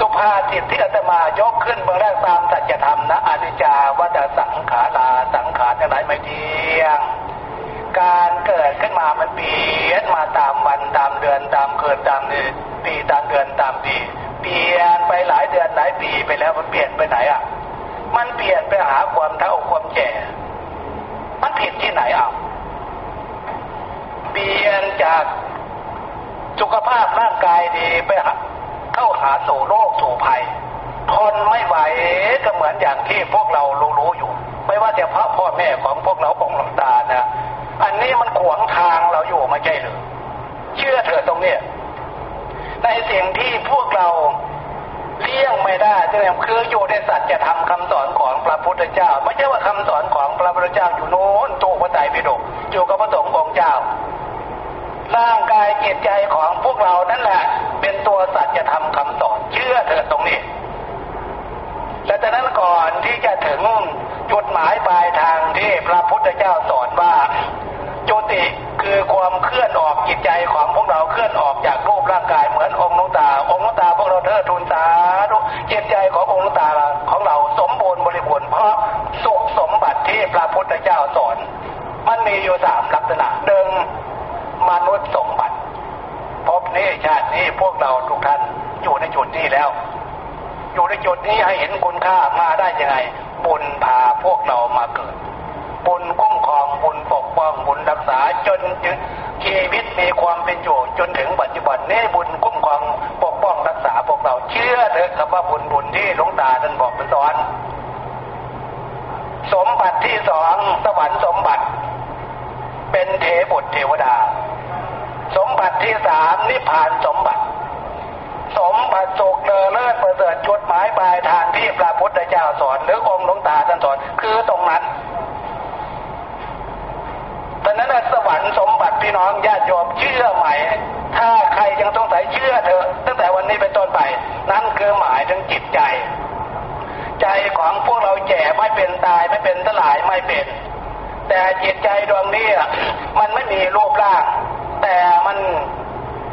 สุภาษิตที่อาตมายกขึ้นเบื้องแรกตามสัจธรรมนะอนิจจาวัฏสังขาราสังขารทั้งหลายไม่เที่ยงกการเกิดขึ้นมามันเปลี่ยนมาตามวันตามเดือนตามเกิดตามปีตามเดือนตามปีเปลี่ยนไปหลายเดือนหลายปีไปแล้วมันเปลี่ยนไปไหนอะ มันเปลี่ยนไปหาความเท่าความแก่มันผิดที่ไหนอะเปลี่ยนจาก สุขภาพร่างกายดีไปเข้าหาสู่โรคสู่ภัยทนไม่ไหวก็เหมือนอย่างที่พวกเรารู้ๆอยู่ ไม่ว่าจะพระพ่อแม่ของพวกเราองหลวงตานะอันนี้มันขวางทางเราอยู่ไม่ใช่หรือเชื่อเถอะตรงเนี้ยในสิ่งที่พวกเราเลี่ยงไม่ได้ใช่ไหมคืออยู่ในสัจธรรมคำสอนของพระพุทธเจ้า ไม่ใช่ว่าคำสอนของพระพุทธเจ้าอยู่โน้นตู้พระไตรปิฎกอยู่กับพระสงฆ์ของเจ้า ร่างกายจิตใจของพวกเรานั่นแหละ เป็นตัวสัจธรรมคำสอนเชื่อเถอะตรงนี้และจากนั้นก่อนที่จะถึงจุดหมายปลายทางที่พระพุทธเจ้าสอนว่าจุติคือความเคลื่อนออกจิตใจของพวกเราเคลื่อนออกจากรูปร่างกายเหมือนองค์นุตา องค์นุตาพวกเราเทิดทูนสาธุจิตใจขององค์นุตาของเราสมบูรณ์บริบูรณ์เพราะสุขสมบัติที่พระพุทธเจ้าสอน มันมีอยู่สามลักษณะหนึ่งมนุษย์สมบัติพบ นี้ชาตินี้พวกเราทุกท่านอยู่ในจุดนี้แล้ว อยู่ในจุดนี้ให้เห็นคุณค่ามาได้ยังไงบุญพาพวกเรามาเกิดบุญคุ้มครองบุญปกป้องบุญรักษาจนถึงชีวิตมีความเป็นอยู่จนถึงปัจจุบันนี้บุญคุ้มครองปกป้องรักษาพวกเราเชื่อเถอะครับว่าบุญบุญที่หลวงตาท่านบอกเป็นสอนสมบัติที่สองสวรรค์สมบัติ เป็นเทบุตรเทวดา สมบัติที่สามนิพพานสมบัติ สมบัติสุขเลอเลิศประเสริฐจุดหมายปลายทางที่พระพุทธเจ้าสอนหรือองค์หลวงตาท่านสอนคือตรงนั้นตอนนั้นสวรรค์สมบัติพี่น้องญาติโยมเชื่อไหม ถ้าใครยังสงสัยเชื่อเถอะตั้งแต่วันนี้เป็นต้นไป นั่นคือหมายถึงจิตใจ ใจของพวกเราแก่ไม่เป็นตายไม่เป็นสลายไม่เป็น แต่จิตใจดวงนี้มันไม่มีรูปร่าง แต่มัน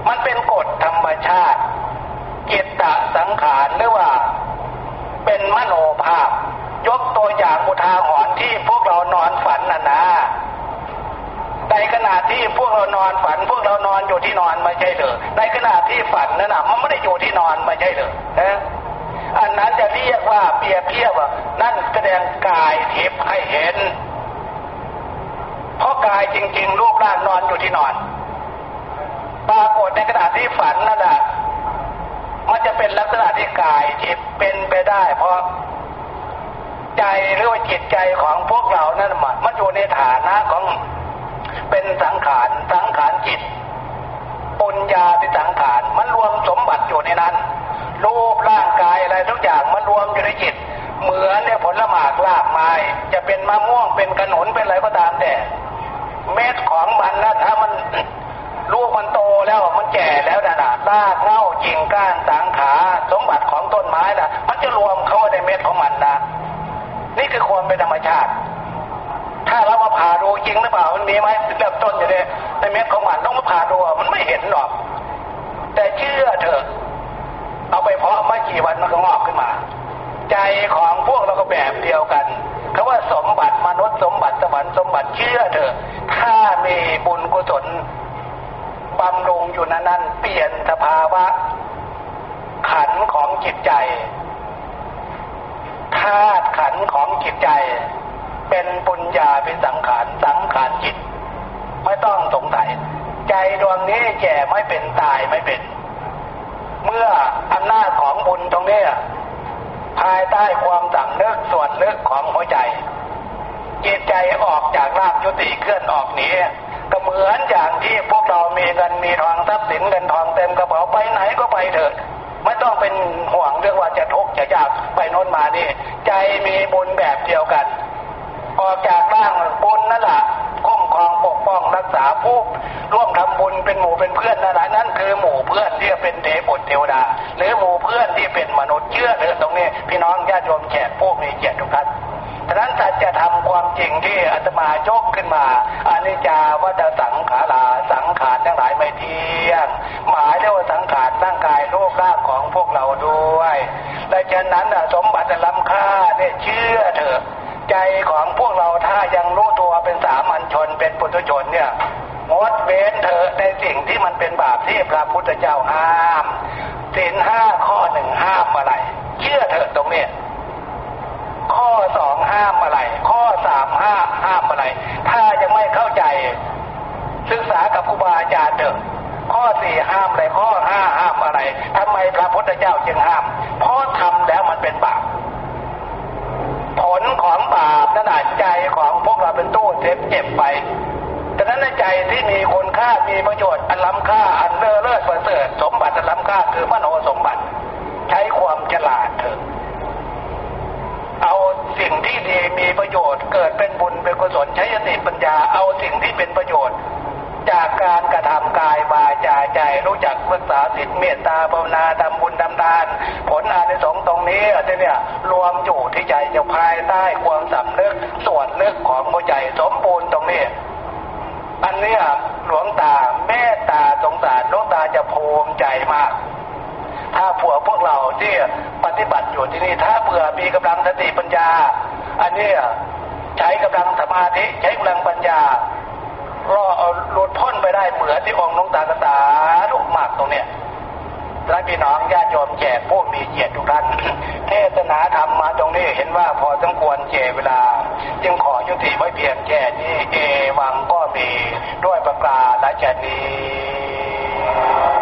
มันเป็นกฎธรรม ชาติ จิตตสังขารหรือว่า เป็นมโนภาพ ยกตัวอย่างอุทาหรณ์ที่พวกเรานอนฝันน่ะนะในขณะที่พวกเรานอนฝัน พวกเรานอนอยู่ที่นอนไม่ใช่เหรอในขณะที่ฝันนั้นนะมันไม่ได้อยู่ที่นอนไม่ใช่เหรอนะอันนั้นจะเรียกว่าเปรียบเทียบว่านั่นแสดงกายทิพย์ให้เห็น เพราะกายจริง ๆ รูปร่างนอนอยู่ที่นอน ปรากฏในขณะที่ฝันนั่นแหละมันจะเป็นลักษณะที่กายทิพย์เป็นไปได้ เพราะใจหรือว่าจิตใจของพวกเรานั่นมันอยู่ในฐานะของเป็นสังขารสังขารจิตปุญญาเป็นสังขารมันรวมสมบัติอยู่ในนั้นรูปร่างกายอะไรทุกอย่างมันรวมอยู่ในจิต เหมือนเนี่ยผลหมากลากไม้จะเป็นมะม่วงเป็นขนุนเป็นอะไรก็ตามแต่ เม็ดของมันนะถ้ามัน ลูกมันโตแล้วมันแก่แล้วนะนะรากเง้าจิงก้านสังขา สมบัติของต้นไม้นะมันจะรวมเข้าในเม็ดของมันนะนี่คือความเป็นธรรมชาติ ถ้าเรามาผ่าดูจริงหรือเปล่ามันมีไหมเริ่มต้นอยู่ในในเม็ดของมันต้องมาผ่าดูมันไม่เห็นหรอก แต่เชื่อเถอะ เอาไปเพาะไม่กี่วันมันก็งอกขึ้นมา ใจของพวกเราก็แบบเดียวกันคาว่าสมบัติมนุษย์สมบัติสวรรค์สมบัติเชื่อเถอะ ถ้ามีบุญกุศล บำรุงอยู่นั้นนั้นเปลี่ยนสภาวะ ขันของจิตใจธาตุขันของจิตใจ เป็นปุญญาเป็นสังขารสังขารจิต ไม่ต้องสงสัย ใจดวงนี้แก่ไม่เป็นตายไม่เป็น เมื่ออำนาจของบุญตรงนี้ภายใต้ความสั่งนึกส่วนลึกของหัวใจจิตใจออกจากรากยุติเคลื่อนออกหนี ก็เหมือนอย่างที่พวกเรามีเงินมีทองทรัพย์สินเงินทองเต็มกระเป๋าไปไหนก็ไปเถิดไม่ต้องเป็นห่วงเรื่องว่าจะทุกข์จะยากไปโน้นมานี่ ใจมีบุญแบบเดียวกันออกจากร่างบุญนั่นแหละคุ้มครองปกป้องรักษาผู้ร่วมทำบุญเป็นหมู่เป็นเพื่อนนั่นแหละนั่นคือหมู่เพื่อนที่เป็นเทพเทวดา หรือหมู่เพื่อนที่เป็นมนุษย์เชื่อเถอะตรงนี้ พี่น้องญาติโยมแขกผู้มีเกียรติทุกท่าน ฉะนั้นสัจธรรมความจริงที่อาตมายกขึ้นมาอนิจจาวัฏสังขาราสังขารทั้งหลายไม่เที่ยง หมายเรียกว่าสังขารร่างกายรูปร่างของพวกเราด้วยดังนั้นสมบัติล้ำค่าเนี่ยเชื่อเถอะใจของพวกเราถ้ายังรู้ตัวเป็นสามัญชนเป็นปุถุชนเนี่ยงดเว้นเถอะในสิ่งที่มันเป็นบาปที่พระพุทธเจ้าห้ามศีลห้าข้อหนึ่งห้ามอะไร เชื่อเถอะตรงนี้ข้อสองห้ามอะไร ข้อสามห้าห้าม อะไร ถ้ายังไม่เข้าใจ ศึกษากับครูบาอาจารย์เถอะ ข้อสี่ห้ามอะไรข้อห้าห้ามอะไรทำไมพระพุทธเจ้าจึงห้าม เพราะทำแล้วมันเป็นบาป ผลของบาปนั่นใจของพวกเราเป็นตู้เจ็บเจ็บไปดังนั้นในใจที่มีคุณค่ามีประโยชน์อันล้ำค่าอันเลิศเลิศประเสริฐสมบัติอันล้ำค่าคือมโนสมบัติ ใช้ความฉลาดเถอะ สิ่งที่ดีมีประโยชน์ เกิดเป็นบุญเป็นกุศลใช้สติปัญญาเอาสิ่งที่เป็นประโยชน์ จากการกระทำกายวาจาใจรู้จักรักษาศีลเมตตาภาวนาทำบุญทำทาน ผลอานิสงส์ตรงนี้ที่เนี่ยรวมอยู่ที่ใจจะภายใต้ความสำนึกส่วนลึกของหัวใจสมบูรณ์ตรงนี้อันเนี้ยหลวงตาเมตตาสงสารหลวงตาจะภูมิใจมาก ถ้าผัวพวกเราที่ ฏิบัติอยู่ที่นี่ถ้าเผื่อมีกำลังสติปัญญา อันนี้ใช้กำลังสมาธิใช้กำลังปัญญารอเอาหลุดพ้นไปได้เหมือนที่องค์หลวงตาตาลูกมากตรงเนี้ยท่านพี่น้องญาติโยมแจกผู้มีเกียรติทุกท่านเทศนาธรรมมาตรงนี้เห็นว่าพอสมควรเจเวลา จึงขอยุติไว้เพียงแค่นี้เอวังก็มีด้วยประกาศและจะนี้